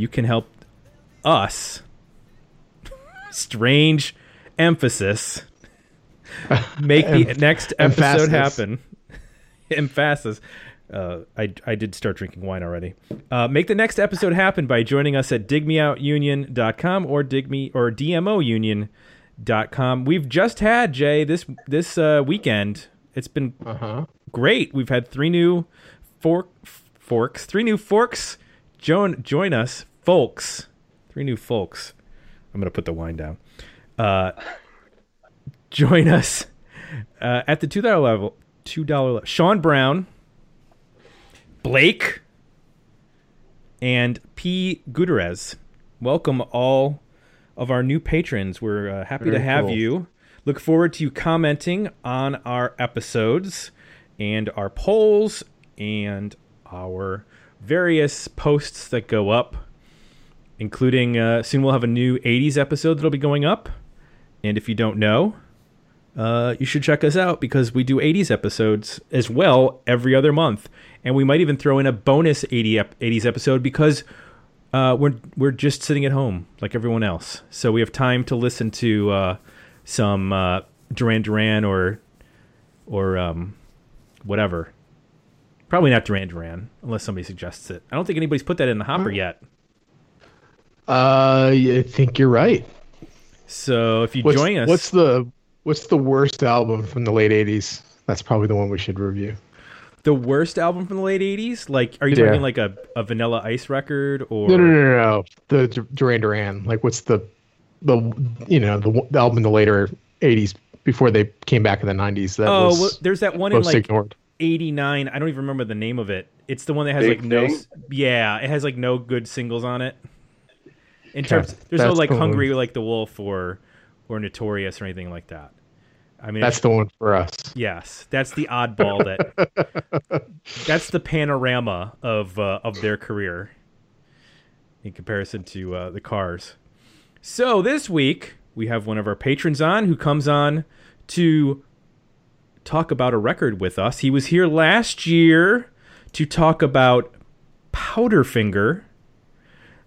You can help us. Strange emphasis. Make the next episode happen. Emphasis. Uh, I, I did start drinking wine already. Uh, make the next episode happen by joining us at digmeoutunion.com or digme or dmounion.com. We've just had Jay this this uh, weekend. It's been Uh-huh. great. We've had three new fork forks, three new forks join join us, folks. Three new folks. I'm gonna put the wine down. Uh, join us uh, at the two dollar level. Two dollar. Le- Sean Brown, Blake, and P. Gutierrez. Welcome all of our new patrons. We're uh, happy to have cool. you. Look forward to you commenting on our episodes and our polls and our various posts that go up, including uh, soon we'll have a new 80s episode that'll be going up. And if you don't know, uh, you should check us out because we do 80s episodes as well every other month. And we might even throw in a bonus 80 ep- 80s episode because uh, we're we're just sitting at home like everyone else, so we have time to listen to uh, some uh, Duran Duran or or um, whatever. Probably not Duran Duran unless somebody suggests it. I don't think anybody's put that in the hopper yet. Uh, I think you're right. So if you What's, join us, what's the what's the worst album from the late '80s? That's probably the one we should review. the worst album from the late '80s, like are you Yeah. talking like a, a Vanilla Ice record or No, no, no, no, no. The Duran Duran. Like, what's the the you know the, the album in the later '80s before they came back in the '90s? That Oh, was well, there's that one in like ignored. 89 i don't even remember the name of it it's the one that has Big like no yeah it has like no good singles on it in terms there's no like one. hungry like the wolf or or notorious or anything like that i mean That's the one for us. yes that's the oddball that that's the panorama of uh, of their career in comparison to uh, the cars so this week we have one of our patrons on who comes on to talk about a record with us. He was here last year to talk about Powderfinger.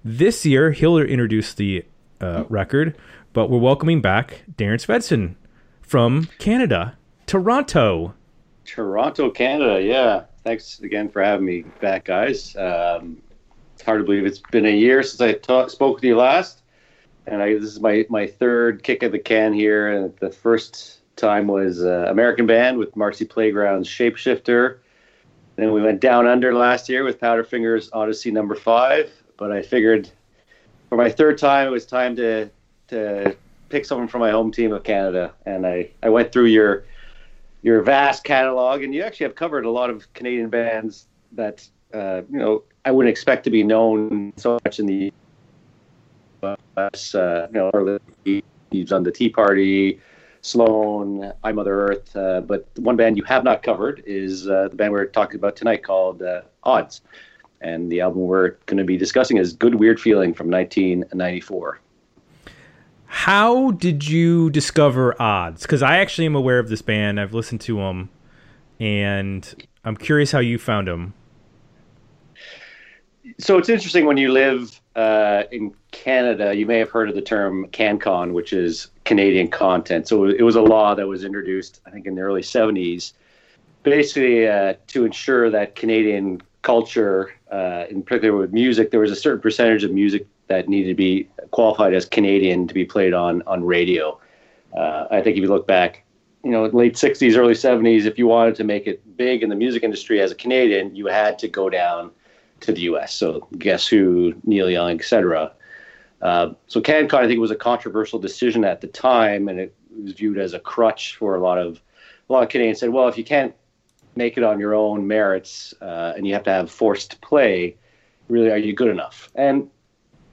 This year, he'll introduce the uh, record, but we're welcoming back Darren Svensson from Canada, Toronto. Toronto, Canada. Yeah. Thanks again for having me back, guys. Um, it's hard to believe it's been a year since I spoke with you last, and I, this is my, my third kick of the can here. And the first time was uh, American Band with Marcy Playground's Shapeshifter. Then we went down under last year with Powderfinger's Odyssey Number Five. But I figured for my third time, it was time to to pick someone from my home team of Canada, and I, I went through your your vast catalog, and you actually have covered a lot of Canadian bands that uh, you know I wouldn't expect to be known so much in the U.S. Uh, you know, he's on the Tea Party, Sloan, I Mother Earth, uh, but one band you have not covered is uh, the band we're talking about tonight called uh, Odds, and the album we're going to be discussing is Good Weird Feeling from 1994. How did you discover Odds? Because I actually am aware of this band. I've listened to them, and I'm curious how you found them. so it's interesting when you live uh, in Canada. You may have heard of the term CanCon, which is Canadian content. So it was a law that was introduced, I think, in the early '70s, basically uh, to ensure that Canadian culture, uh, in particular with music, there was a certain percentage of music that needed to be qualified as Canadian to be played on on radio. Uh, I think if you look back, you know, late '60s, early '70s, if you wanted to make it big in the music industry as a Canadian, you had to go down to the U.S. So Guess Who, Neil Young, etc. Uh, so CanCon, I think, was a controversial decision at the time, and it was viewed as a crutch for a lot of a lot of Canadians. Said, well, if you can't make it on your own merits, uh, and you have to have forced play, really, are you good enough? And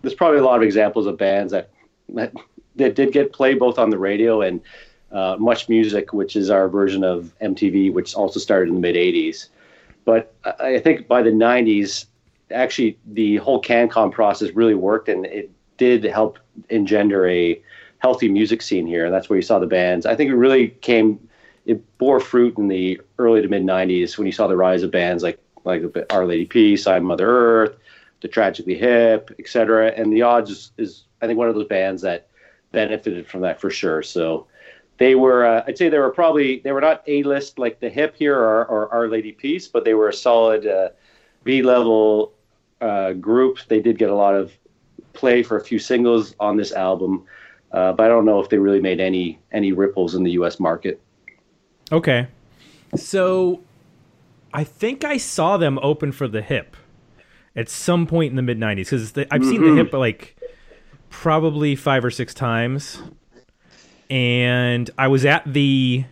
there's probably a lot of examples of bands that that, that did get play both on the radio and uh, Much Music, which is our version of MTV, which also started in the mid '80s. But I I think by the '90s, actually, the whole CanCon process really worked, and it did help engender a healthy music scene here, and that's where you saw the bands. I think it really came, it bore fruit in the early to mid '90s when you saw the rise of bands like like Our Lady Peace, I Mother Earth, The Tragically Hip, etc. And the Odds is, is, I think, one of those bands that benefited from that for sure. So they were, uh, I'd say, they were probably they were not A list like the Hip here or, or Our Lady Peace, but they were a solid uh, B level uh, group. They did get a lot of play for a few singles on this album. Uh, but I don't know if they really made any any ripples in the U.S. market. Okay, so I think I saw them open for the Hip at some point in the mid '90s because I've seen the Hip like probably five or six times, and I was at the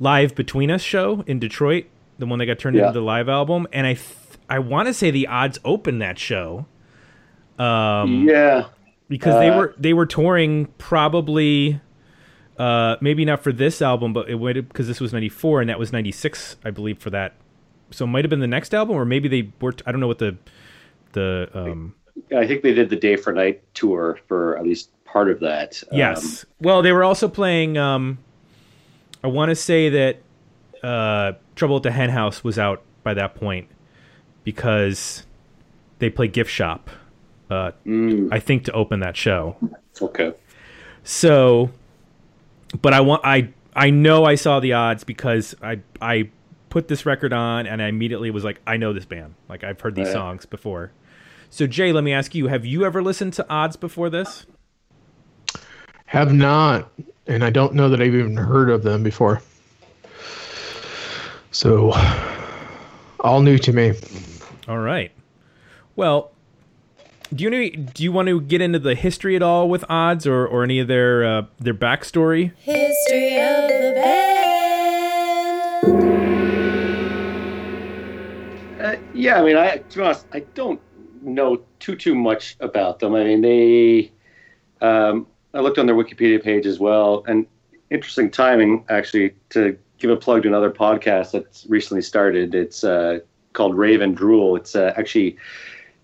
live Between Us show in Detroit, the one that got turned Yeah. into the live album, and I th- I want to say the odds opened that show. Um, yeah, because they Uh, were they were touring probably uh maybe not for this album but it would because this was 94 and that was 96 i believe for that so it might have been the next album or maybe they worked i don't know what the the um I think they did the Day for Night tour for at least part of that. Um, yes well they were also playing um i want to say that uh trouble at the hen house was out by that point because they played gift shop uh mm, i think to open that show okay. So, but I want I I know I saw the odds because I I put this record on and I immediately was like I know this band like I've heard these Yeah. songs before. So Jay, let me ask you: Have you ever listened to odds before this? Have not, and I don't know that I've even heard of them before. So, all new to me. All right. Well, do you know, do you want to get into the history at all with odds or or any of their uh, their backstory? History of the band. Uh, yeah, I mean, I to be honest, I don't know too too much about them. I mean, they. Um, I looked on their Wikipedia page as well, and interesting timing actually to give a plug to another podcast that's recently started. It's uh, called Raven Drool. It's uh, actually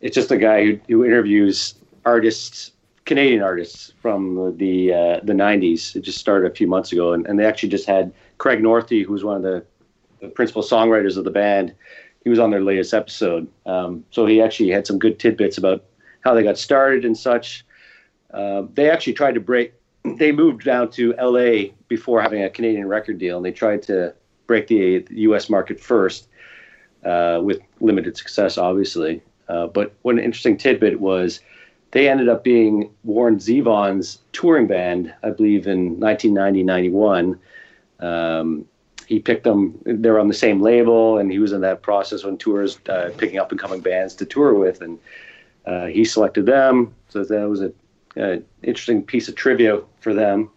it's just a guy who, who interviews artists, Canadian artists from the uh, the '90s. It just started a few months ago, and, and they actually just had Craig Northey, who's one of the, the principal songwriters of the band. He was on their latest episode, um, so he actually had some good tidbits about how they got started and such. Uh, they actually tried to break. They moved down to L.A. before having a Canadian record deal, and they tried to break the, the U.S. market first, uh, with limited success, obviously. Uh, but one interesting tidbit was they ended up being Warren Zevon's touring band, I believe, in 1990-91. Um, he picked them; they were on the same label, and he was in that process when tours uh, picking up and coming bands to tour with, and uh, he selected them. So that was a, a interesting piece of trivia for them.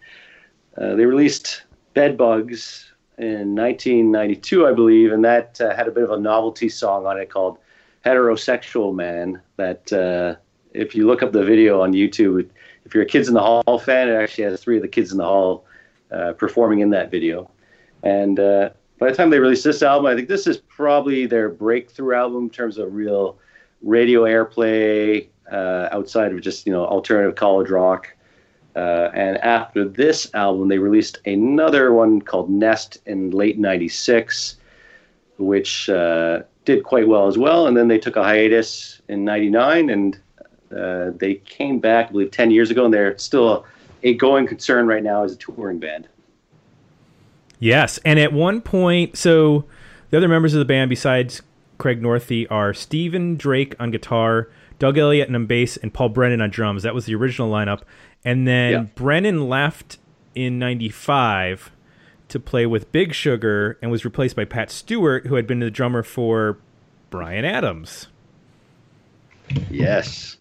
Uh, they released Bedbugs in 1992, I believe, and that uh, had a bit of a novelty song on it called "Heterosexual Man." That uh, if you look up the video on YouTube, if you're a Kids in the Hall fan, it actually has three of the Kids in the Hall uh, performing in that video. And uh, by the time they released this album, I think this is probably their breakthrough album in terms of real radio airplay uh, outside of just you know alternative college rock. Uh, and after this album, they released another one called Nest in late '96, which uh, did quite well as well. And then they took a hiatus in '99, and uh, they came back, I believe, 10 years ago, and they're still a going concern right now as a touring band. Yes, and at one point, so the other members of the band besides Craig Northey are Steven Drake on guitar, Doug Elliott on bass, and Paul Brennan on drums. That was the original lineup, and then Yeah. Brennan left in '95 to play with Big Sugar and was replaced by Pat Steward, who had been the drummer for Bryan Adams, Yes.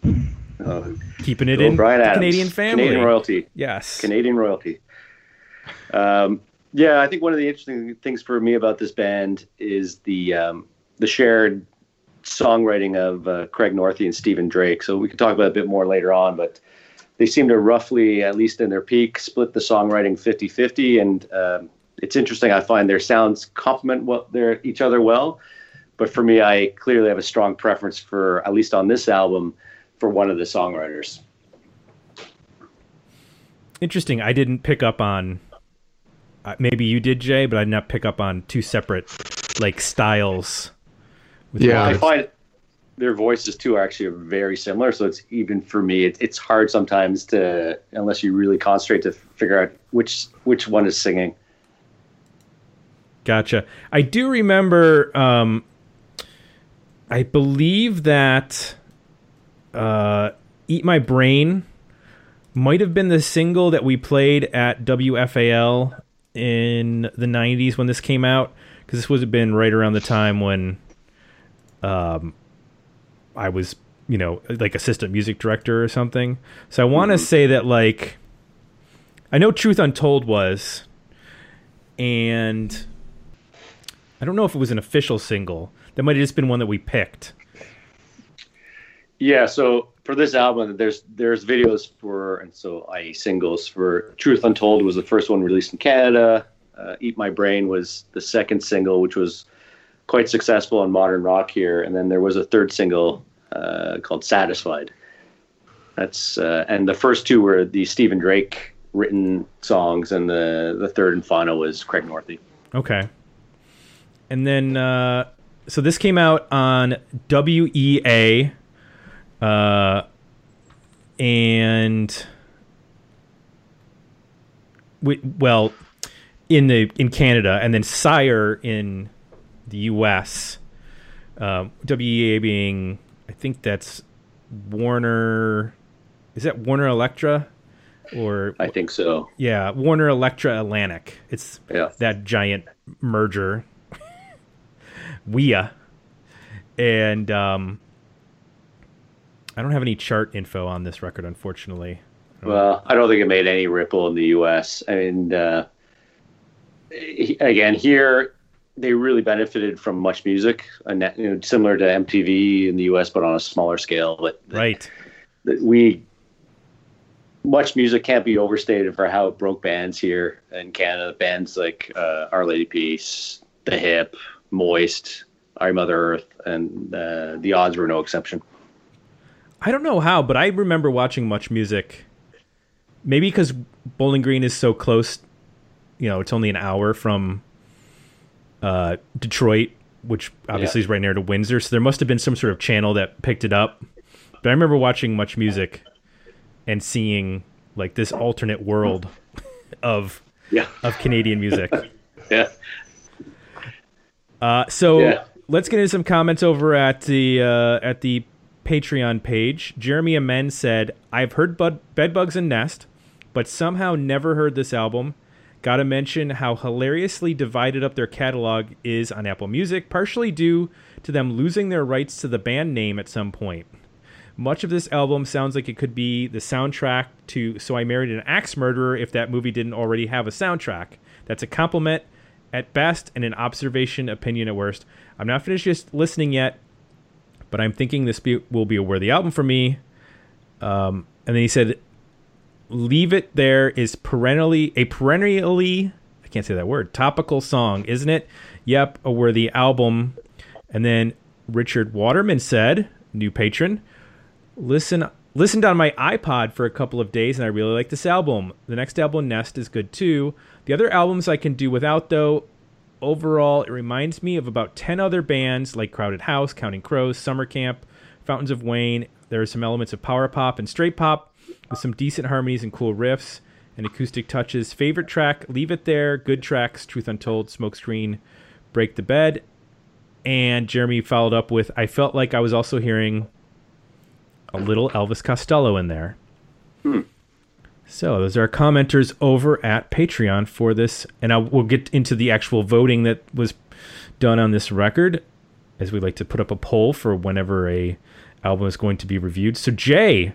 Oh, keeping it in Bryan the Adams, Canadian family. Canadian royalty. yes, Canadian royalty. Um, yeah, I think one of the interesting things for me about this band is the um, the shared songwriting of uh, Craig Northey and Steven Drake. So we can talk about it a bit more later on, but they seem to roughly, at least in their peak, split the songwriting 50 50. And um, it's interesting. I find their sounds complement what their each other well. But for me, I clearly have a strong preference for, at least on this album, for one of the songwriters. Interesting. I didn't pick up on. Uh, maybe you did, Jay, but I did not pick up on two separate like styles. with Yeah. I find their voices too are actually very similar. So it's even for me, it, it's hard sometimes to, unless you really concentrate to figure out which which one is singing. Gotcha. I do remember. Um, I believe that uh, "Eat My Brain" might have been the single that we played at WFAL in the '90s when this came out, because this would have been right around the time when um, I was, you know, like assistant music director or something. So I want to say that, like, I know "Truth Untold" was, and I don't know if it was an official single. That might have just been one that we picked. Yeah, so for this album, there's there's videos for and so i.e. singles for "Truth Untold" was the first one released in Canada. Uh, "Eat My Brain" was the second single, which was quite successful in modern rock here, and then there was a third single uh, called "Satisfied." That's uh, and the first two were the Steven Drake written songs, and the the third and final was Craig Northey. Okay. And then, uh, so this came out on WEA, uh, and we, well, in the in Canada, and then Sire in the U.S. Um, WEA being, I think that's Warner. Is that Warner Elektra, or I think so. yeah, Warner Elektra Atlantic. It's Yeah. that giant merger. WEA. And um, I don't have any chart info on this record, unfortunately. Well, I don't think it made any ripple in the U.S. And uh, again, here they really benefited from much music, you know, similar to MTV in the U.S., but on a smaller scale. But Right. that we much music can't be overstated for how it broke bands here in Canada. Bands like uh, Our Lady Peace, The Hip, Moist, Our Mother Earth, and uh, The Odds were no exception. I don't know how, but I remember watching much music. Maybe because Bowling Green is so close, you know, it's only an hour from uh, Detroit, which obviously Yeah. is right near to Windsor. So there must have been some sort of channel that picked it up. But I remember watching much music and seeing like this alternate world of Yeah, of Canadian music. yeah. Uh, so Yeah. let's get into some comments over at the uh, at the Patreon page. Jeremy Amen said, "I've heard Bud- Bedbugs and Nest, but somehow never heard this album. Got to mention how hilariously divided up their catalog is on Apple Music, partially due to them losing their rights to the band name at some point." Much of this album sounds like it could be the soundtrack to So I Married an Axe Murderer if that movie didn't already have a soundtrack. That's a compliment at best and an observation opinion at worst. I'm not finished just listening yet, but I'm thinking this be, will be a worthy album for me. Um, and then he said, "Leave it there is perennially a perennially I can't say that word topical song, isn't it? Yep, a worthy album." And then Richard Waterman said, "New patron." listen listened on my iPod for a couple of days and I really like this album. The next album Nest is good too. The other albums I can do without though. Overall, it reminds me of about 10 other bands like Crowded House, Counting Crows, Summer Camp, Fountains of Wayne. There are some elements of power pop and straight pop with some decent harmonies and cool riffs and acoustic touches. Favorite track, Leave It There, good tracks, Truth Untold, Smokescreen, Break the Bed. And Jeremy followed up with I felt like I was also hearing a little Elvis Costello in there. Hmm. So those are our commenters over at Patreon for this, and I will get into the actual voting that was done on this record, as we like to put up a poll for whenever a album is going to be reviewed. So Jay,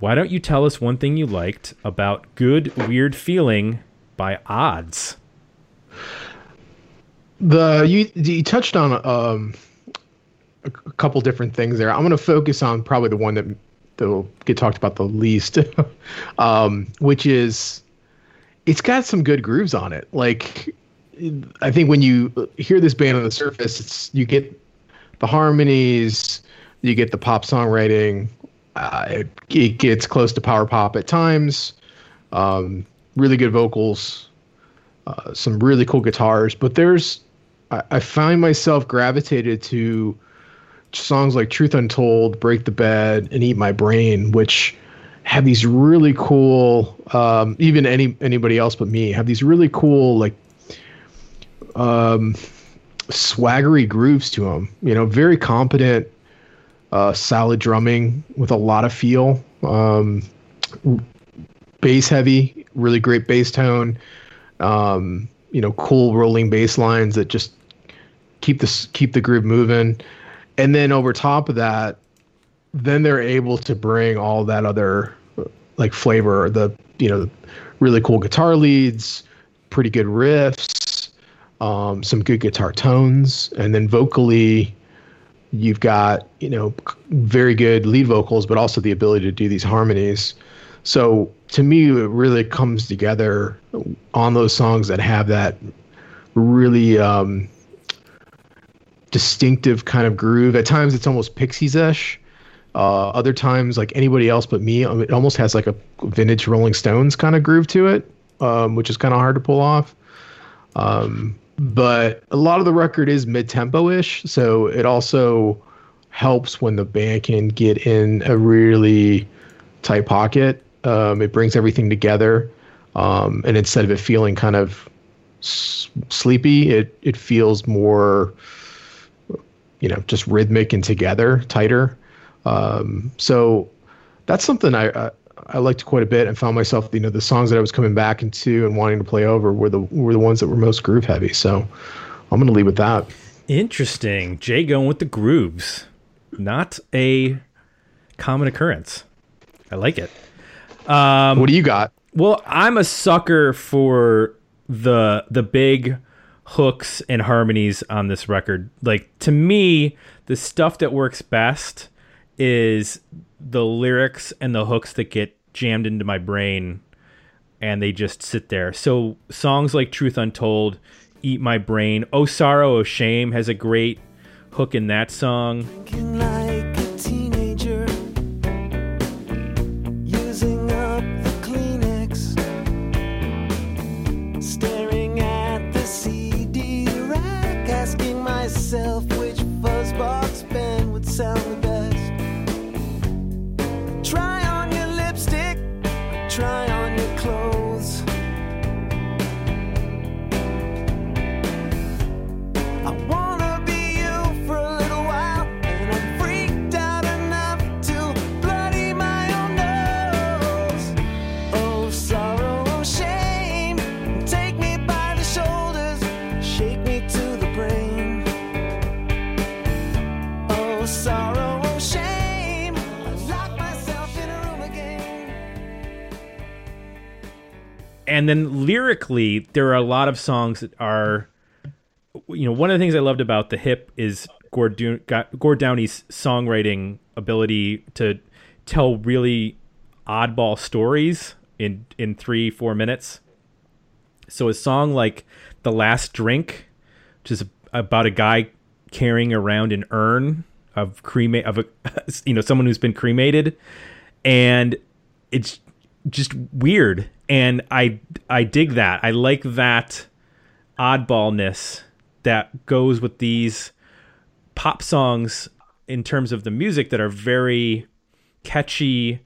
why don't you tell us one thing you liked about "Good Weird Feeling" by Odds? The you you touched on um a, a couple different things there. I'm going to focus on probably the one that that will get talked about the least, um, which is it's got some good grooves on it. Like I think when you hear this band on the surface, it's you get the harmonies, you get the pop songwriting. Uh, it, it, gets close to power pop at times. Um, really good vocals, uh, some really cool guitars. But there's, I, I find myself gravitated to songs like Truth Untold, Break the Bed, and Eat My Brain, which have these really cool um, even any anybody else but me have these really cool like um, swaggery grooves to them you know very competent uh, solid drumming with a lot of feel. Um, bass heavy really great bass tone. Um, you know cool rolling bass lines that just keep this keep the groove moving and then over top of that then they're able to bring all that other like flavor the you know really cool guitar leads pretty good riffs um, some good guitar tones. And then vocally you've got you know very good lead vocals but also the ability to do these harmonies. So to me it really comes together on those songs that have that really um, distinctive kind of groove at times it's almost pixies-ish uh, other times, like anybody else but me, um, it almost has like a vintage Rolling Stones kind of groove to it, um, which is kind of hard to pull off. Um, but a lot of the record is mid tempo ish, so it also helps when the band can get in a really tight pocket. Um, it brings everything together, um, and instead of it feeling kind of s- sleepy, it it feels more, you know, just rhythmic and together, tighter. Um, so that's something I, I, I liked quite a bit and found myself, you know, the songs that I was coming back into and wanting to play over were the were the ones that were most groove heavy. So I'm going to leave with that. Interesting. Jay going with the grooves. Not a common occurrence. I like it. Um, what do you got? Well, I'm a sucker for the the big hooks and harmonies on this record. Like to me, the stuff that works best is the lyrics and the hooks that get jammed into my brain and they just sit there. So songs like Truth Untold, Eat My Brain, Oh Sorrow, Oh Shame has a great hook in that song. And then lyrically, there are a lot of songs that are, you know, one of the things I loved about the hip is Gord, Gord Downie's songwriting ability to tell really oddball stories in in three four minutes. So a song like "The Last Drink," which is about a guy carrying around an urn of cremate of a you know someone who's been cremated, and it's just weird and I I dig that. I like that oddballness that goes with these pop songs in terms of the music that are very catchy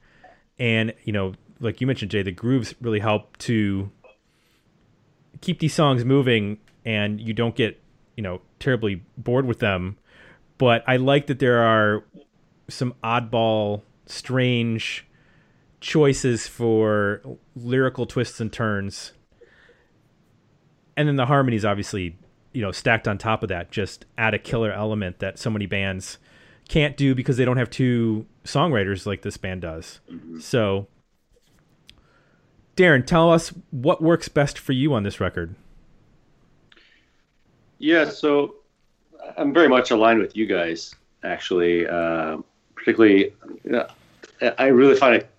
and you know like you mentioned Jay the grooves really help to keep these songs moving and you don't get you know terribly bored with them but I like that there are some oddball strange choices for lyrical twists and turns. And then the harmonies obviously, you know, stacked on top of that just add a killer element that so many bands can't do because they don't have two songwriters like this band does. Mm-hmm. So Darren, tell us what works best for you on this record. Yeah, so I'm very much aligned with you guys. actually, uh, particularly. I really find it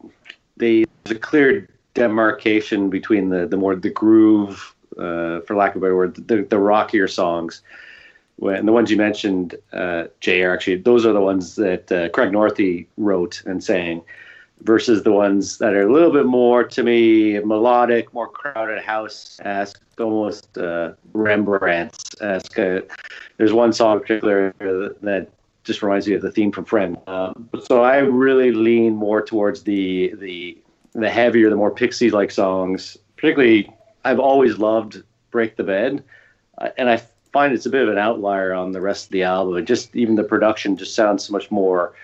the there's a clear demarcation between the the more the groove, uh, for lack of a better word, the, the rockier songs. When the ones you mentioned, uh, are actually those are the ones that uh, Craig Northey wrote and sang, versus the ones that are a little bit more to me melodic, more crowded house esque, almost uh, Rembrandt esque. There's one song in particular that just reminds me of the theme from Friend. Um, so I really lean more towards the the the heavier, the more Pixies like songs. Particularly, I've always loved Break the Bed, uh, and I find it's a bit of an outlier on the rest of the album. Just even the production just sounds so much more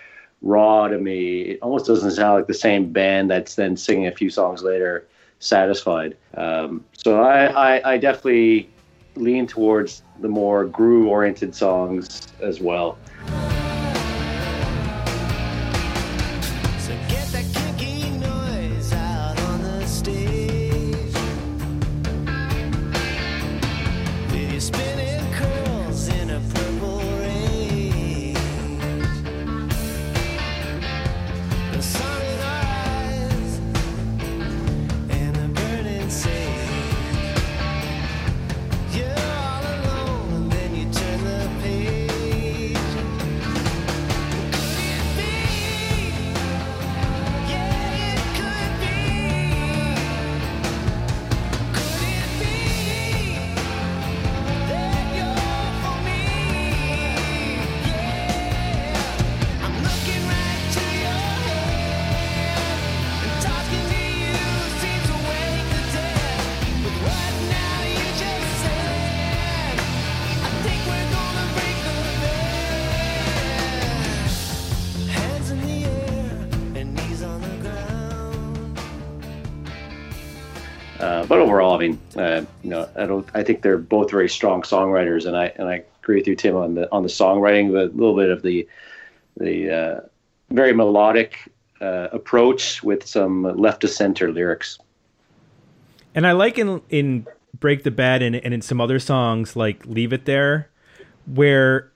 raw to me. It almost doesn't sound like the same band that's then singing a few songs later, satisfied. Um, so I, I, I definitely lean towards the more groove oriented songs as well. I think they're both very strong songwriters, and I and I agree with you, Tim, on the on the songwriting. The little bit of the the uh, very melodic uh, approach with some left to center lyrics. And I like in in Break the Bed and, and in some other songs like Leave It There, where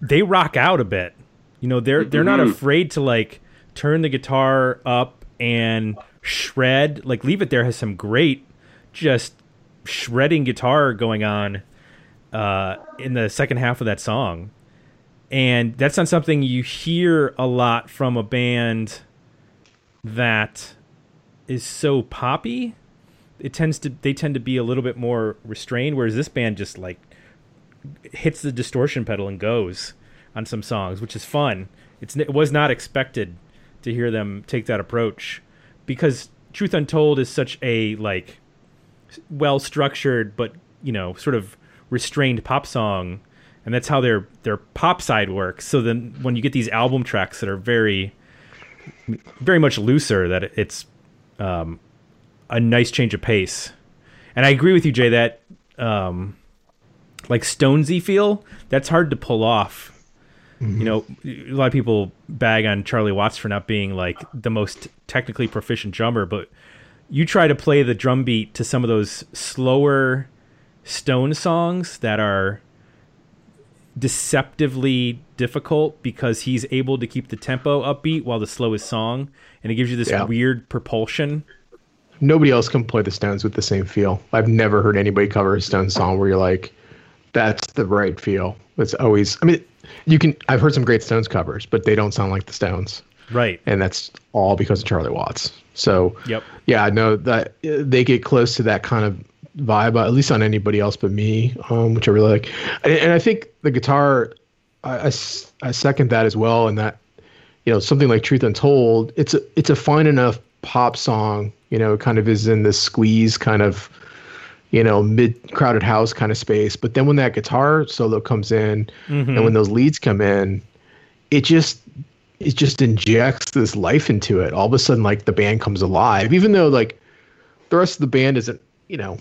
they rock out a bit. You know, they're they're mm-hmm. not afraid to like turn the guitar up and shred. Like Leave It There has some great just shredding guitar going on uh, in the second half of that song. And that's not something you hear a lot from a band that is so poppy. It tends to they tend to be a little bit more restrained, whereas this band just like hits the distortion pedal and goes on some songs, which is fun. It's it was not expected to hear them take that approach because Truth Untold is such a like well structured but you know sort of restrained pop song. And that's how their their pop side works. So then when you get these album tracks that are very very much looser that it's um, a nice change of pace. And i agree with you jay that um, like stonesy feel that's hard to pull off. Mm-hmm. you know a lot of people bag on charlie watts for not being like the most technically proficient drummer but you try to play the drum beat to some of those slower Stone songs that are deceptively difficult because he's able to keep the tempo upbeat while the slowest song, and it gives you this yeah. weird propulsion. Nobody else can play the Stones with the same feel. I've never heard anybody cover a Stone song where you're like, "That's the right feel." It's always. I mean, you can. I've heard some great Stones covers, but they don't sound like the Stones. Right. And that's all because of Charlie Watts. So, yep. yeah, no, that they get close to that kind of vibe, at least on anybody else but me, um, which I really like. And, and I think the guitar, I, I, I, second that as well. And that, you know, something like Truth Untold, it's a, it's a fine enough pop song, you know, kind of is in this squeeze kind of, you know, mid crowded house kind of space. But then when that guitar solo comes in mm-hmm. and when those leads come in, it just it just injects this life into it. All of a sudden, like the band comes alive, even though like the rest of the band isn't, you know,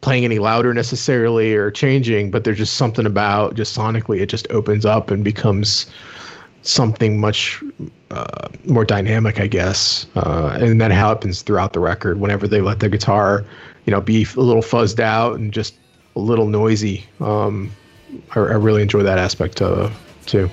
playing any louder necessarily or changing, but there's just something about just sonically it just opens up and becomes something much uh, more dynamic, I guess. Uh, and that happens throughout the record whenever they let the guitar, you know, be a little fuzzed out and just a little noisy. Um, I, I really enjoy that aspect of too.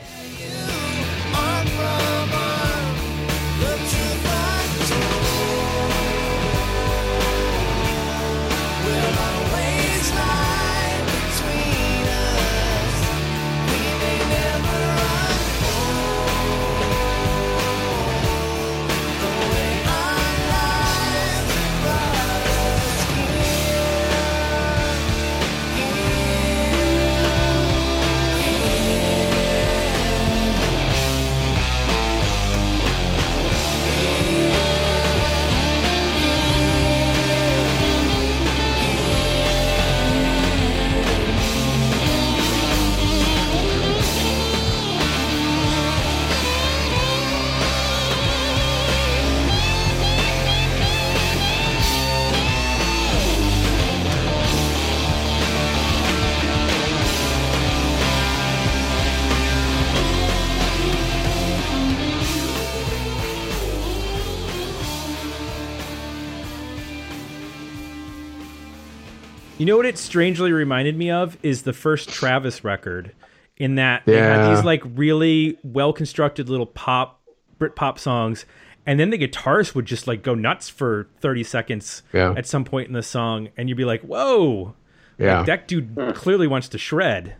Know what it strangely reminded me of is the first Travis record, in that they had Yeah. these like really well constructed little pop Brit pop songs, and then the guitarist would just like go nuts for thirty seconds Yeah. at some point in the song, and you'd be like, "Whoa, Yeah. like, that dude clearly wants to shred,"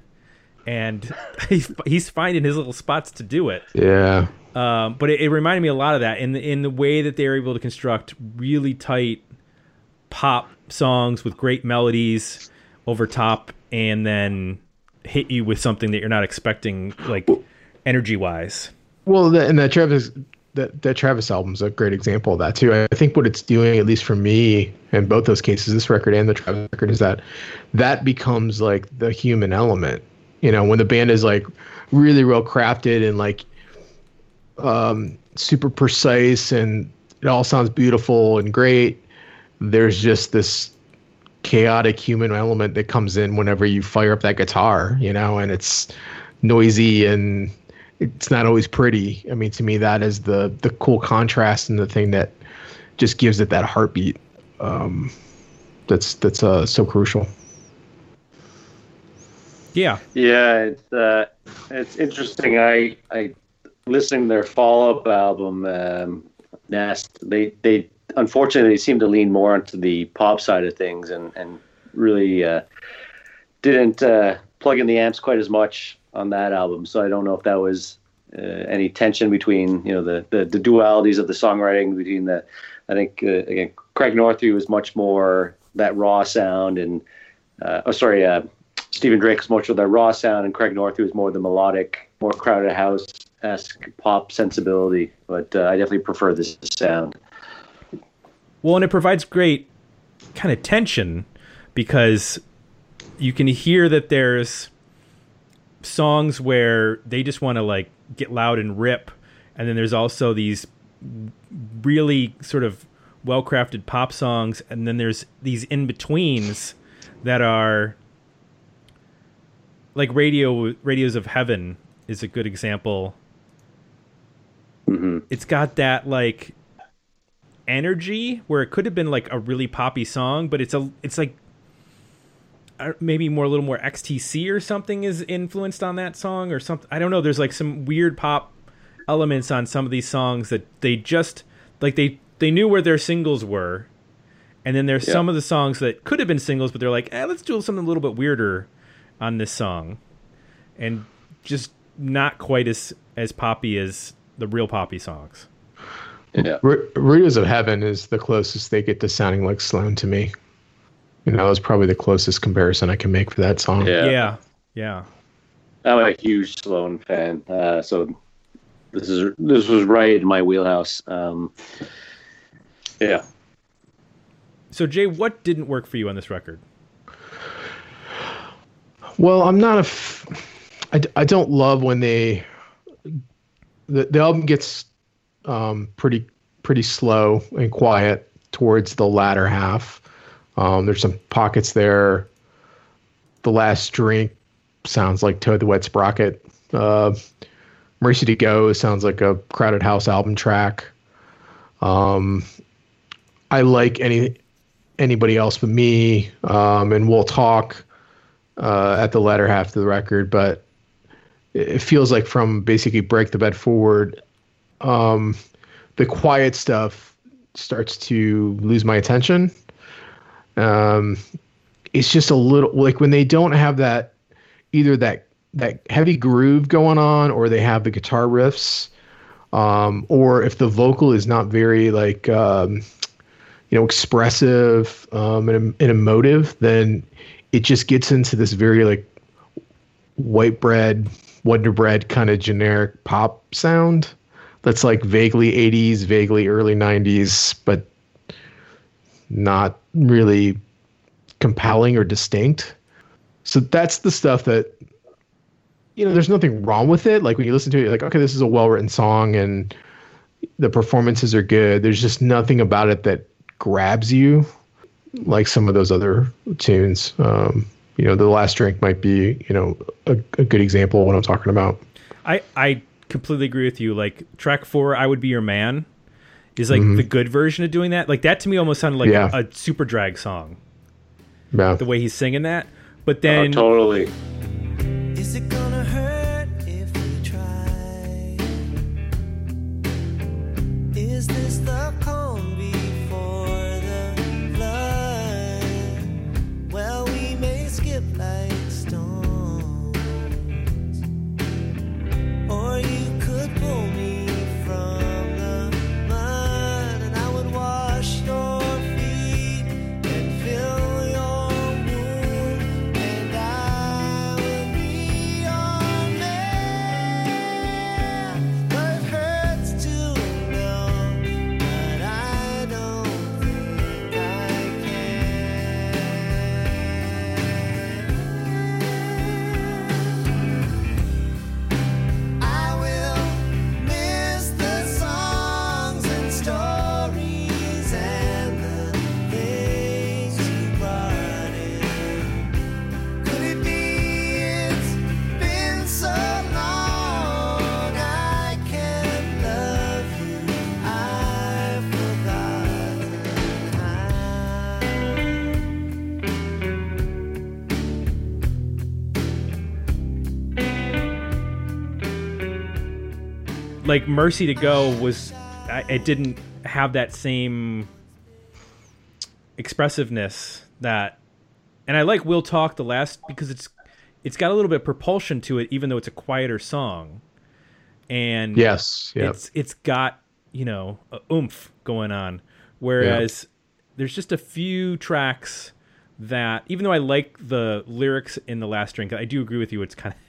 and he's, he's finding his little spots to do it. Yeah. Um, but it, it reminded me a lot of that in the in the way that they were able to construct really tight pop songs with great melodies over top, and then hit you with something that you're not expecting, like energy wise. Well, the, and that Travis that that Travis album's a great example of that too. I think what it's doing, at least for me, in both those cases, this record and the Travis record, is that that becomes like the human element. You know, when the band is like really well crafted and like um, super precise, and it all sounds beautiful and great. There's just this chaotic human element that comes in whenever you fire up that guitar, you know, and it's noisy and it's not always pretty. I mean, to me, that is the the cool contrast and the thing that just gives it that heartbeat. Um, that's that's uh, so crucial. Yeah, Yeah, it's uh, it's interesting. I I listening to their follow up album um, Nest. They they unfortunately they seem to lean more onto the pop side of things and and really uh, didn't uh, plug in the amps quite as much on that album. So I don't know if that was uh, any tension between you know the, the the dualities of the songwriting between the I think uh, again Craig Northey was much more that raw sound and uh, oh sorry uh, Steven Drake was much of the raw sound and Craig Northey was more the melodic more crowded house esque pop sensibility but I definitely prefer this sound Well, and it provides great kind of tension because you can hear that there's songs where they just want to like get loud and rip, and then there's also these really sort of well crafted pop songs, and then there's these in betweens that are like radio radios of heaven is a good example. hmm It's got that like energy where it could have been like a really poppy song, but it's a it's like uh, maybe more a little more XTC or something is influenced on that song or something. I don't know. There's like some weird pop elements on some of these songs that they just like they they knew where their singles were, and then there's Yeah. some of the songs that could have been singles, but they're like, eh, let's do something a little bit weirder on this song, and just not quite as as poppy as the real poppy songs. Yeah R- Radios of Heaven is the closest they get to sounding like Sloan to me. You know, that was probably the closest comparison I can make for that song. yeah Yeah, yeah. I'm a huge Sloan fan, uh, so this is this was right in my wheelhouse. Um, yeah, So Jay, what didn't work for you on this record? Well, I'm not a. F- I, d- I don't love when they. The, the album gets um, pretty pretty slow and quiet towards the latter half. Um, there's some pockets there. The last drink sounds like Toad the Wet Sprocket. Uh, Mercy to Go sounds like a Crowded House album track. Um, I like any anybody else but me, um, and we'll talk uh, at the latter half of the record, but it feels like from basically break the bed forward, um, the quiet stuff starts to lose my attention. Um, it's just a little like when they don't have that either that that heavy groove going on or they have the guitar riffs um, or if the vocal is not very like um, you know expressive um, and, and emotive then it just gets into this very like white bread wonder bread kind of generic pop sound that's like vaguely 80s vaguely early 90s but not really compelling or distinct. So that's the stuff that you know there's nothing wrong with it. Like when you listen to it you're like okay this is a well written song and the performances are good. There's just nothing about it that grabs you like some of those other tunes. Um, you know the last drink might be you know a, a good example of what i'm talking about. I I completely agree with you. Like track four, "I Would Be Your Man," is like mm-hmm. the good version of doing that. Like that to me almost sounded like Yeah. a, a Superdrag song. yeah The way he's singing that, but Oh, then totally. Like "Mercy to Go" was I- it didn't have that same expressiveness that, and I like "We'll Talk" the last because it's it's got a little bit of propulsion to it, even though it's a quieter song, and yes yeah. it's it's got you know a oomph going on. Whereas there's just a few tracks that even though i like the lyrics in the last drink i do agree with you it's kind of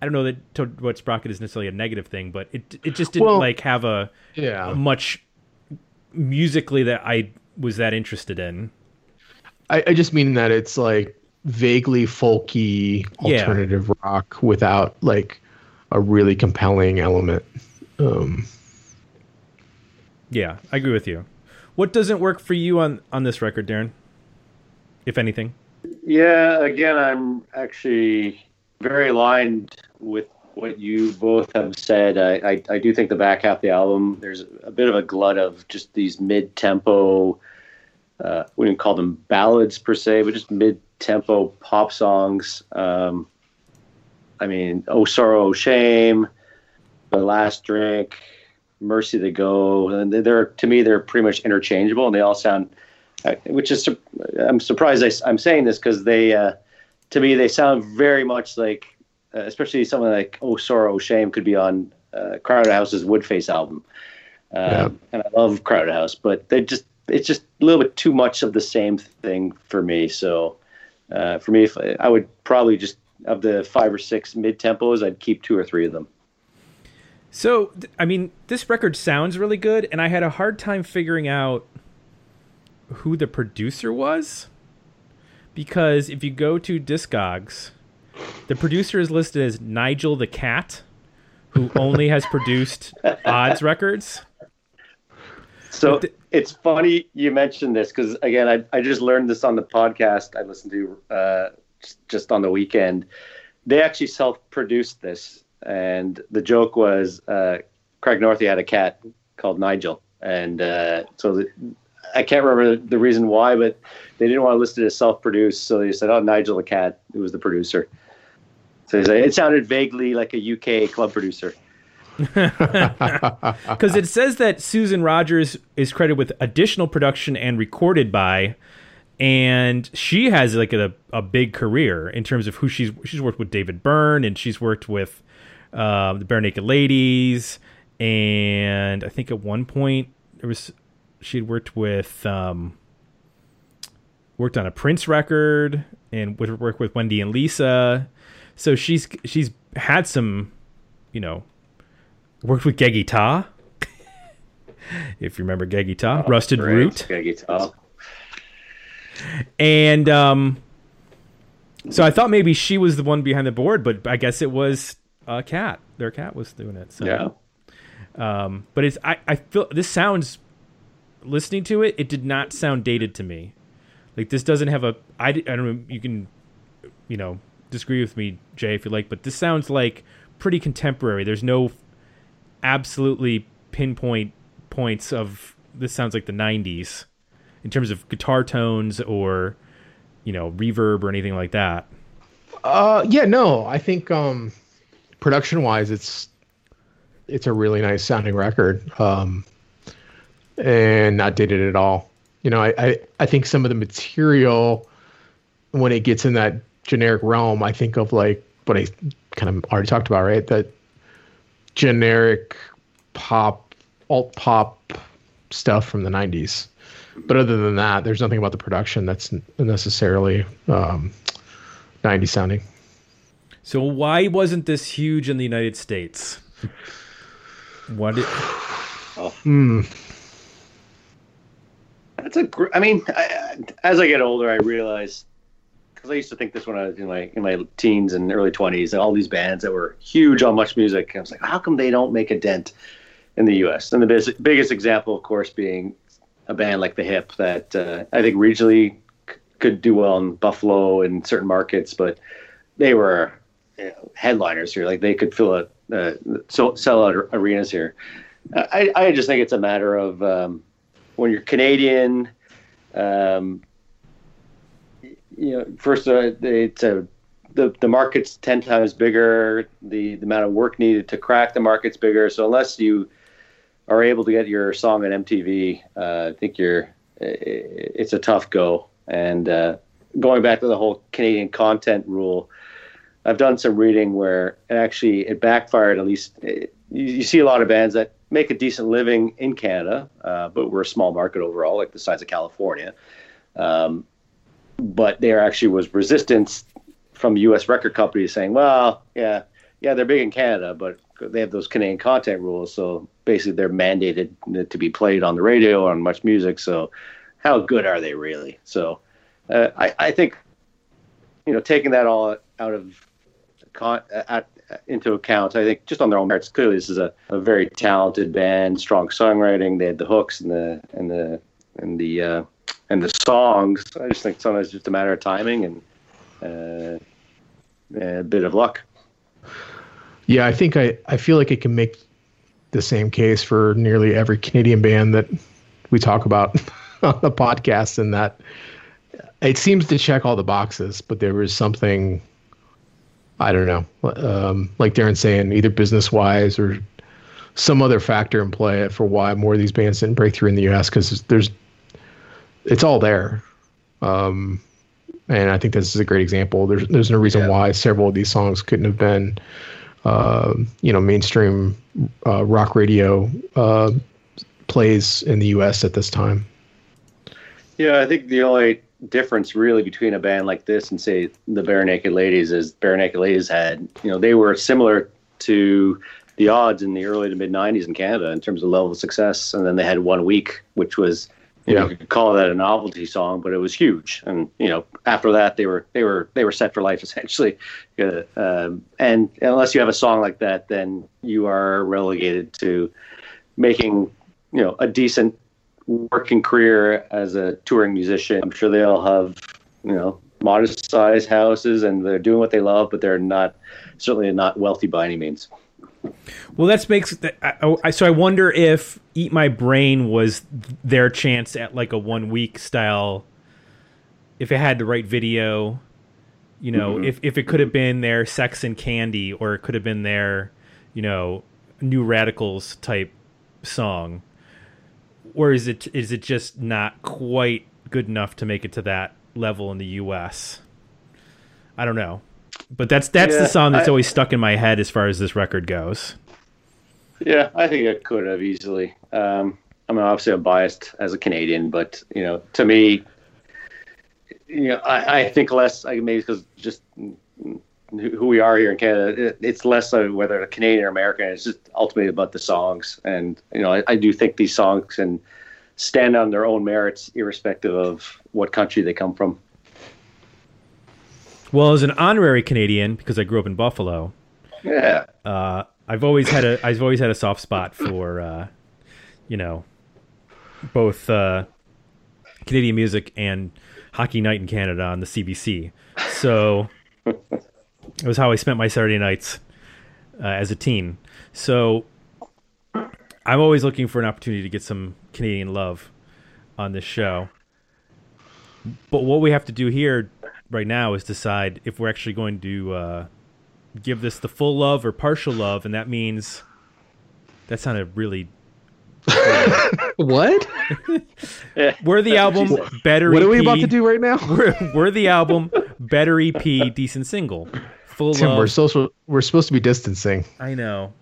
i don't know that to what sprocket is necessarily a negative thing but it it just didn't Well, like have a, yeah. a much musically that i was that interested in. I, I just mean that it's like vaguely folky Yeah. alternative rock without like a really compelling element. Um, yeah i agree with you. What doesn't work for you on on this record darren? If anything? Yeah, again, I'm actually very aligned with what you both have said. I, I, I do think the back half of the album, there's a bit of a glut of just these mid tempo, uh, we wouldn't call them ballads per se, but just mid tempo pop songs. Um, I mean, Oh Sorrow, Oh Shame, The Last Drink, Mercy to Go. And they're, to me, they're pretty much interchangeable and they all sound uh, which is I'm surprised I, am saying this because they, uh, to me, they sound very much like, uh, especially someone like Oh Sorrow, Shame could be on uh, Crowded House's Woodface album, um, and I love Crowded House, but they just it's just a little bit too much of the same thing for me. So uh, for me, if I, I would probably just of the five or six mid tempos, I'd keep two or three of them. So, I mean, this record sounds really good, and I had a hard time figuring out who the producer was. Because if you go to Discogs, the producer is listed as Nigel the Cat, who only has produced Odds records. So the- it's funny you mentioned this because again, I, I just learned this on the podcast I listened to uh, just, just on the weekend. They actually self-produced this, and the joke was uh, Craig Northey had a cat called Nigel, and uh, so the, I can't remember the reason why, but they didn't want to list it as self-produced, so they said, "Oh, Nigel the cat, who was the producer." So like, it sounded vaguely like a UK club producer. Because it says that Susan Rogers is credited with additional production and recorded by, and she has like a, a big career in terms of who she's she's worked with David Byrne and she's worked with um, the Barenaked Ladies, and I think at one point there was she had worked with um, worked on a Prince record and would work with Wendy and Lisa. So she's she's had some, you know, worked with Geggy Tah. if you remember Geggy Tah, Rusted Great. Root, guitar. and um, so I thought maybe she was the one behind the board, but I guess it was a cat. Their cat was doing it. So. Yeah. Um, but it's I, I feel this sounds listening to it, it did not sound dated to me. Like this doesn't have a I, I don't know you can you know disagree with me Jay if you like, but this sounds like pretty contemporary. There's no absolutely pinpoint points of this sounds like the 90s in terms of guitar tones or you know reverb or anything like that. Uh, yeah, no, I think um, production wise, it's it's a really nice sounding record, um, and not dated at all. You know, I, I I think some of the material when it gets in that generic realm, I think of like what I kind of already talked about, right? That generic pop, alt pop stuff from the '90s. But other than that, there's nothing about the production that's necessarily um, 90 sounding. So why wasn't this huge in the United States? What did, Oh. Hmm. That's a. Gr- I mean, I, as I get older, I realize because I used to think this when I was in my in my teens and early twenties, all these bands that were huge on Much Music. I was like, how come they don't make a dent in the U.S. And the bis- biggest example, of course, being a band like the Hip that uh, I think regionally c- could do well in Buffalo and certain markets, but they were you know, headliners here. Like they could fill a uh, so sell out arenas here. I, I just think it's a matter of um, when you're Canadian. Um, you know, first uh, it's a the the market's ten times bigger. The the amount of work needed to crack the market's bigger. So unless you are able to get your song on MTV, uh, I think you're it's a tough go. And uh, going back to the whole Canadian content rule, I've done some reading where it actually it backfired. At least it, you, you see a lot of bands that make a decent living in Canada, uh, but we're a small market overall, like the size of California. Um, but there actually was resistance from U.S. record companies saying, "Well, yeah, yeah, they're big in Canada, but they have those Canadian content rules, so basically they're mandated to be played on the radio on Much Music. So, how good are they really?" So, uh, I, I think, you know, taking that all out of con- at, into account, I think just on their own merits, clearly this is a, a very talented band, strong songwriting. They had the hooks and the and the and the uh, and the songs. I just think sometimes it's just a matter of timing and uh, a bit of luck. Yeah, I think I, I feel like it can make the same case for nearly every Canadian band that we talk about on the podcast, and that it seems to check all the boxes, but there was something I don't know, um, like Darren saying, either business wise or some other factor in play for why more of these bands didn't break through in the U.S. Because there's it's all there. Um, and I think this is a great example. There's there's no reason Yeah. why several of these songs couldn't have been, uh, you know, mainstream uh, rock radio uh, plays in the U.S. at this time. Yeah, I think the only difference really between a band like this and say the Barenaked Ladies is Barenaked Ladies had, you know, they were similar to the odds in the early to mid 90s in Canada in terms of level of success. And then they had one week, which was, you know, you could call that a novelty song, but it was huge. And, you know, after that, they were, they were, they were set for life essentially. Uh, um, and unless you have a song like that, then you are relegated to making, you know, a decent working career as a touring musician. I'm sure they all have, you know, modest sized houses and they're doing what they love, but they're not certainly not wealthy by any means. Well, that makes I, I, so. I wonder if "Eat My Brain" was their chance at like a one week style. If it had the right video, You know, Mhm. if if it could have been their Sex and Candy, or it could have been their, you know, New Radicals type song, or is it is it just not quite good enough to make it to that level in the U.S. I don't know, but that's that's the song that's I- always stuck in my head as far as this record goes. Yeah, I think it could have easily. Um, I mean, obviously, I'm biased as a Canadian, but you know, to me, you know, I, I think less. I maybe because just who we are here in Canada, it, it's less of whether a Canadian or American. It's just ultimately about the songs, and you know, I, I do think these songs can stand on their own merits, irrespective of what country they come from. Well, as an honorary Canadian, because I grew up in Buffalo, Yeah, uh, I've always had a I've always had a soft spot for uh, you know both uh, Canadian music and Hockey Night in Canada on the CBC. So it was how I spent my Saturday nights uh, as a teen. So I'm always looking for an opportunity to get some Canadian love on this show. But what we have to do here right now is decide if we're actually going to uh, give this the full love or partial love, and that means that sounded really. What? yeah. We're the album better. What are we about to do right now? We're, we're the album better EP, decent single, full Tim, we're social. We're supposed to be distancing. I know,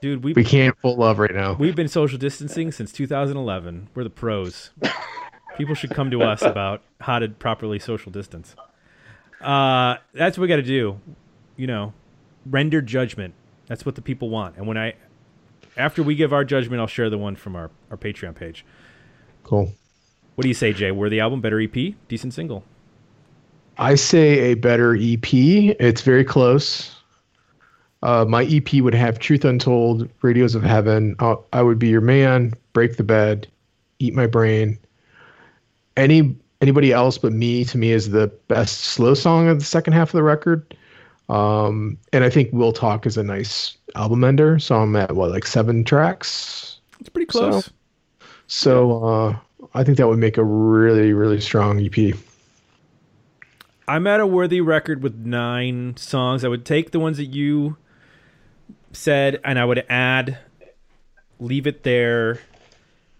dude. We We can't full love right now. we've been social distancing since 2011. We're the pros. People should come to us about how to properly social distance. Uh, that's what we got to do. You know, render judgment. That's what the people want. And when I, after we give our judgment, I'll share the one from our, our Patreon page. Cool. What do you say, Jay? We're the album, better EP, decent single. I say a better EP. It's very close. Uh, my EP would have Truth Untold, Radios of Heaven, uh, I Would Be Your Man, Break the Bed, Eat My Brain. Any anybody else but me to me is the best slow song of the second half of the record. Um, and I think We'll Talk is a nice album ender. So I'm at what like seven tracks. It's pretty close. So- So uh, I think that would make a really really strong EP. I'm at a worthy record with nine songs. I would take the ones that you said, and I would add Leave It There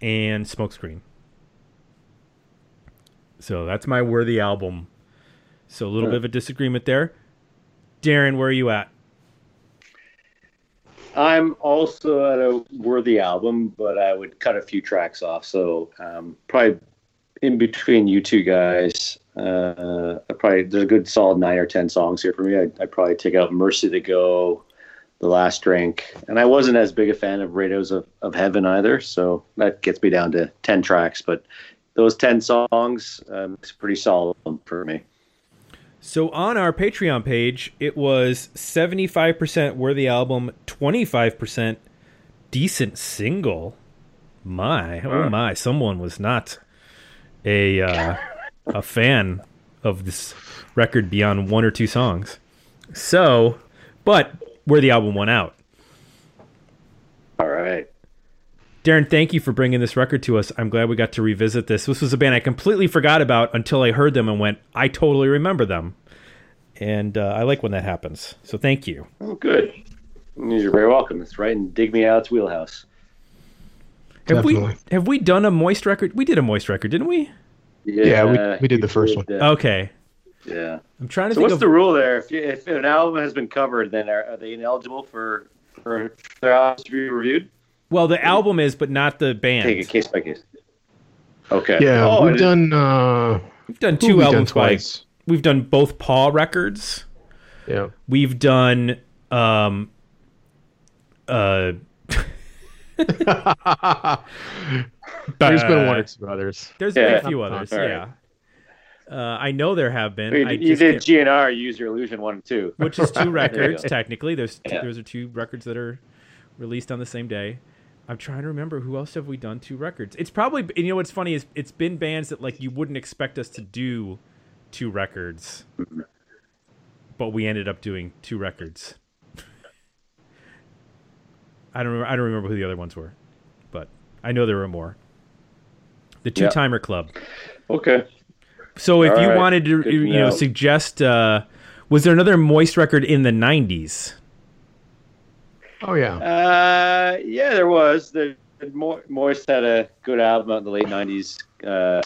and Smokescreen. So that's my worthy album. So a little bit of a disagreement there. Darren, where are you at? I'm also at a worthy album, but I would cut a few tracks off. So um, probably in between you two guys, uh, I probably there's a good solid nine or ten songs here for me. I'd, I'd probably take out "Mercy to Go," "The Last Drink," and I wasn't as big a fan of "Radios of, of Heaven" either. So that gets me down to ten tracks. But those ten songs, um, it's pretty solid for me. So on our Patreon page, it was 75% worthy album, 25% decent single. My, oh my, someone was not a uh, a fan of this record beyond one or two songs. So, but where the album went out. All right. Darren, thank you for bringing this record to us. I'm glad we got to revisit this. This was a band I completely forgot about until I heard them and went, I totally remember them. And uh, I like when that happens. So thank you. Oh, good. You're very welcome. It's right in Dig Me Out's wheelhouse. Have Definitely. we have we done a moist record? We did a moist record, didn't we? Yeah, we- we did the first one. Yeah. Okay. yeah. I'm trying to So think what's of the rule there? If, you, if an album has been covered, then are, are they ineligible for for their albums to be reviewed? Well, the album is but not the band. Take it case by case. Okay. Yeah, Oh, we've done uh, We've done two we've done albums by twice. we've done both Paw records. Yeah. We've done um uh There's been uh, one or two others. There's Yeah. been a few others, All right. yeah. Uh, I know there have been. You, I you did can't- GNR, Use Your Illusion one and two. which is two records go. technically. There's two, Yeah. those are two records that are released on the same day. I'm trying to remember who else have we done two records. It's probably and you know what's funny is it's been bands that like you wouldn't expect us to do two records, but we ended up doing two records. I don't remember, I don't remember who the other ones were, but I know there were more. The Two Yeah. Timer Club. Okay. So if All you right. wanted to, Good you know, know. suggest, uh, was there another Moist record in the '90s? Oh yeah. Uh, yeah, there was. The Mo- Moist had a good album out in the late '90s. Uh,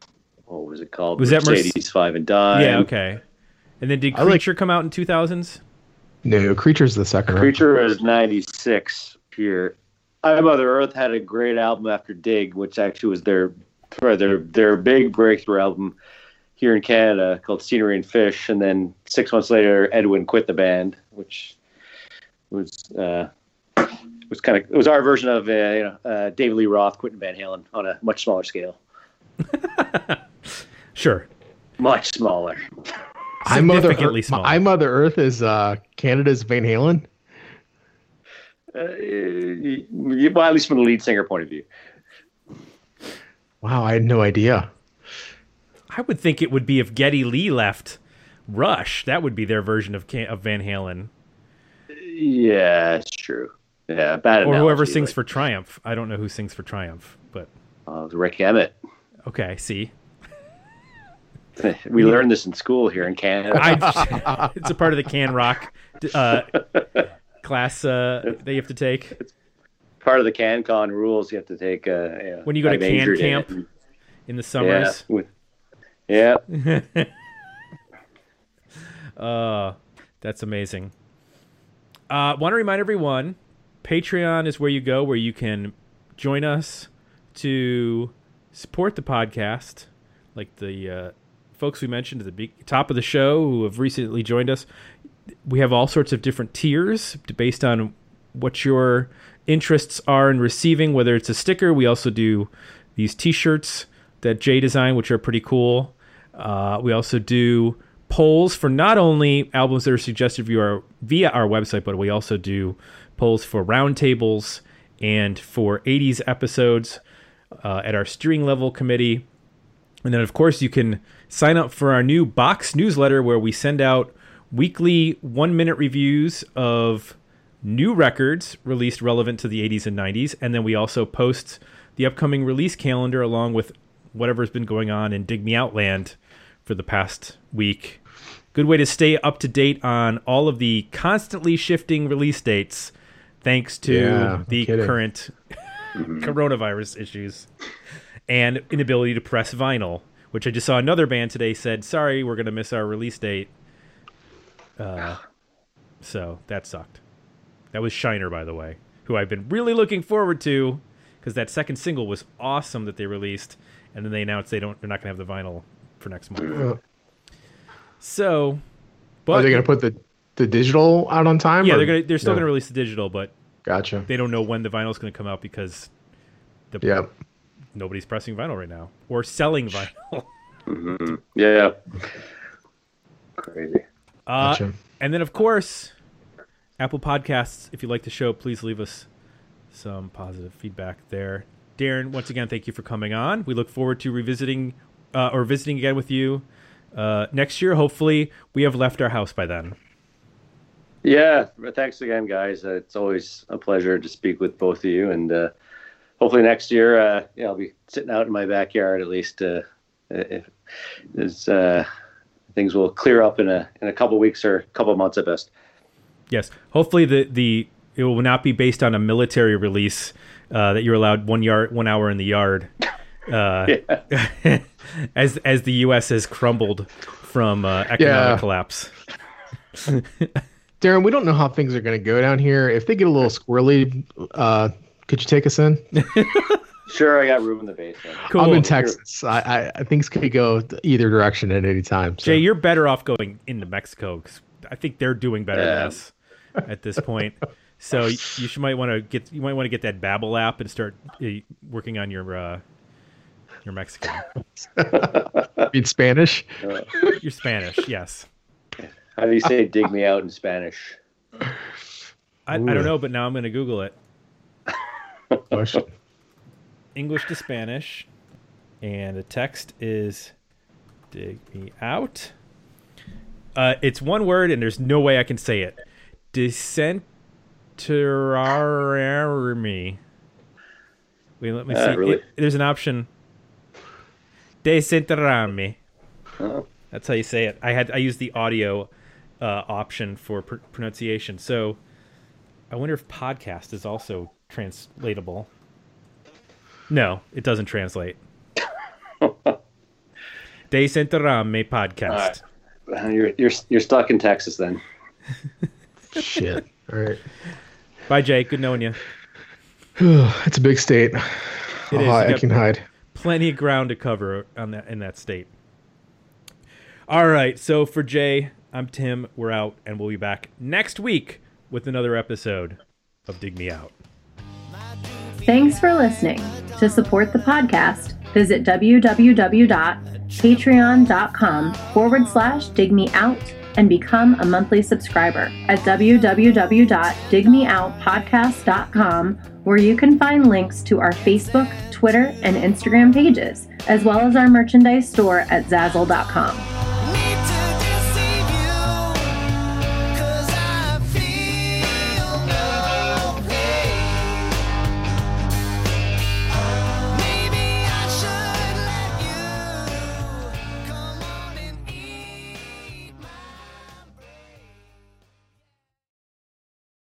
what was it called? Was that Merc- Mercedes Five and Dime? yeah, okay. And then did I like- Creature come out in 2000s? No, Creature's the second. right? Creature was '96 here. I Mother Earth had a great album after Dig, which actually was their their their big breakthrough album here in Canada called Scenery and Fish. And then six months later, Edwin quit the band, which was uh, was kind of it was our version of uh, you know uh, David Lee Roth quitting Van Halen on a much smaller scale, Sure. much smaller. I Mother Earth, smaller. I Mother Earth is uh, Canada's Van Halen. Uh, y- y- well, at least from the lead singer point of view. Wow, I had no idea. I would think it would be if Geddy Lee left Rush. That would be their version of Can- of Van Halen, Yeah, it's true. Yeah, bad. or whoever sings for Triumph. I don't know who sings for Triumph, but uh, Rik Emmett. okay. See, We learned this in school here in Canada. I, it's a part of the Can Rock uh, class uh, that you have to take Part of the CanCon rules you have to take. Uh, yeah, when you go to I Can in Camp it. in the Yeah, summers. with, yeah. Uh, that's amazing. Uh, Want to remind everyone, Patreon is where you go, where you can join us to support the podcast, like the uh, folks we mentioned at the top of the show who have recently joined us. We have all sorts of different tiers based on what your interests are in receiving, whether it's a sticker. We also do these T-shirts that Jay designed, which are pretty cool. Uh, we also do polls for not only albums that are suggested via our, via our website, but we also do polls for roundtables and for 80s episodes uh, at our steering level committee. And then, of course, you can sign up for our new box newsletter where we send out weekly one minute reviews of new records released relevant to the 80s and 90s. And then we also post the upcoming release calendar along with whatever's been going on in Dig Me Out Land for the past week. Good way to stay up to date on all of the constantly shifting release dates thanks to Yeah, the kidding. current coronavirus issues and inability to press vinyl, which I just saw another band today said, "Sorry, we're going to miss our release date." Uh, so that sucked. That was Shiner, by the way, who I've been really looking forward to because that second single was awesome that they released, and then they announced they don't, they're not going to have the vinyl for next month. Uh, So, but are they going to put the the digital out on time? yeah, or- they're gonna they're still no? going to release the digital, but Gotcha. they don't know when the vinyl is going to come out because the Yeah. nobody's pressing vinyl right now or selling vinyl. Yeah. Crazy. Uh, Gotcha. and then, of course, Apple Podcasts. If you like the show, please leave us some positive feedback there. Darren, once again, thank you for coming on. We look forward to revisiting uh, or visiting again with you uh, next year. Hopefully, we have left our house by then. Yeah. Thanks again, guys. Uh, it's always a pleasure to speak with both of you, and uh, hopefully next year, uh, yeah, I'll be sitting out in my backyard at least. Uh, if there's, uh, things will clear up in a in a couple weeks or a couple months at best. Yes. Hopefully, the the it will not be based on a military release uh, that you're allowed one yard, one hour in the yard, uh, as as the U.S. has crumbled from uh, economic Yeah. collapse. Darren, we don't know how things are going to go down here. If they get a little squirrely, uh, could you take us in? Sure, I got room in the basement. Cool. I'm in Texas. I, I, I things could go either direction at any time. So. Jay, you're better off going into Mexico because I think they're doing better than us at this point. So you, you should might want to get you might want to get that Babbel app and start uh, working on your uh, your Mexican, in Spanish. your Spanish. Yes, How do you say "dig me out" in Spanish? I, I don't know, but now I'm going to Google it. Push. English to Spanish, and the text is "dig me out." Uh, it's one word, and there's no way I can say it. Decentrarme. Wait, let me Uh, see. really? It- there's an option. Decentrarme. Oh. That's how you say it. I had I used the audio uh, option for pr- pronunciation. So I wonder if podcast is also translatable. No, it doesn't translate. De Centerame podcast. All Uh, You're you're you're stuck in Texas then. Shit. All right. Bye, Jay. Good knowing you. it's a big state. It oh, is. I can hide. Plenty of ground to cover on that in that state. All right. So for Jay, I'm Tim. We're out, and we'll be back next week with another episode of Dig Me Out. Thanks for listening. To support the podcast, visit www.patreon.com forward slash dig me out and become a monthly subscriber at www.digmeoutpodcast.com, where you can find links to our Facebook, Twitter, and Instagram pages, as well as our merchandise store at zazzle.com.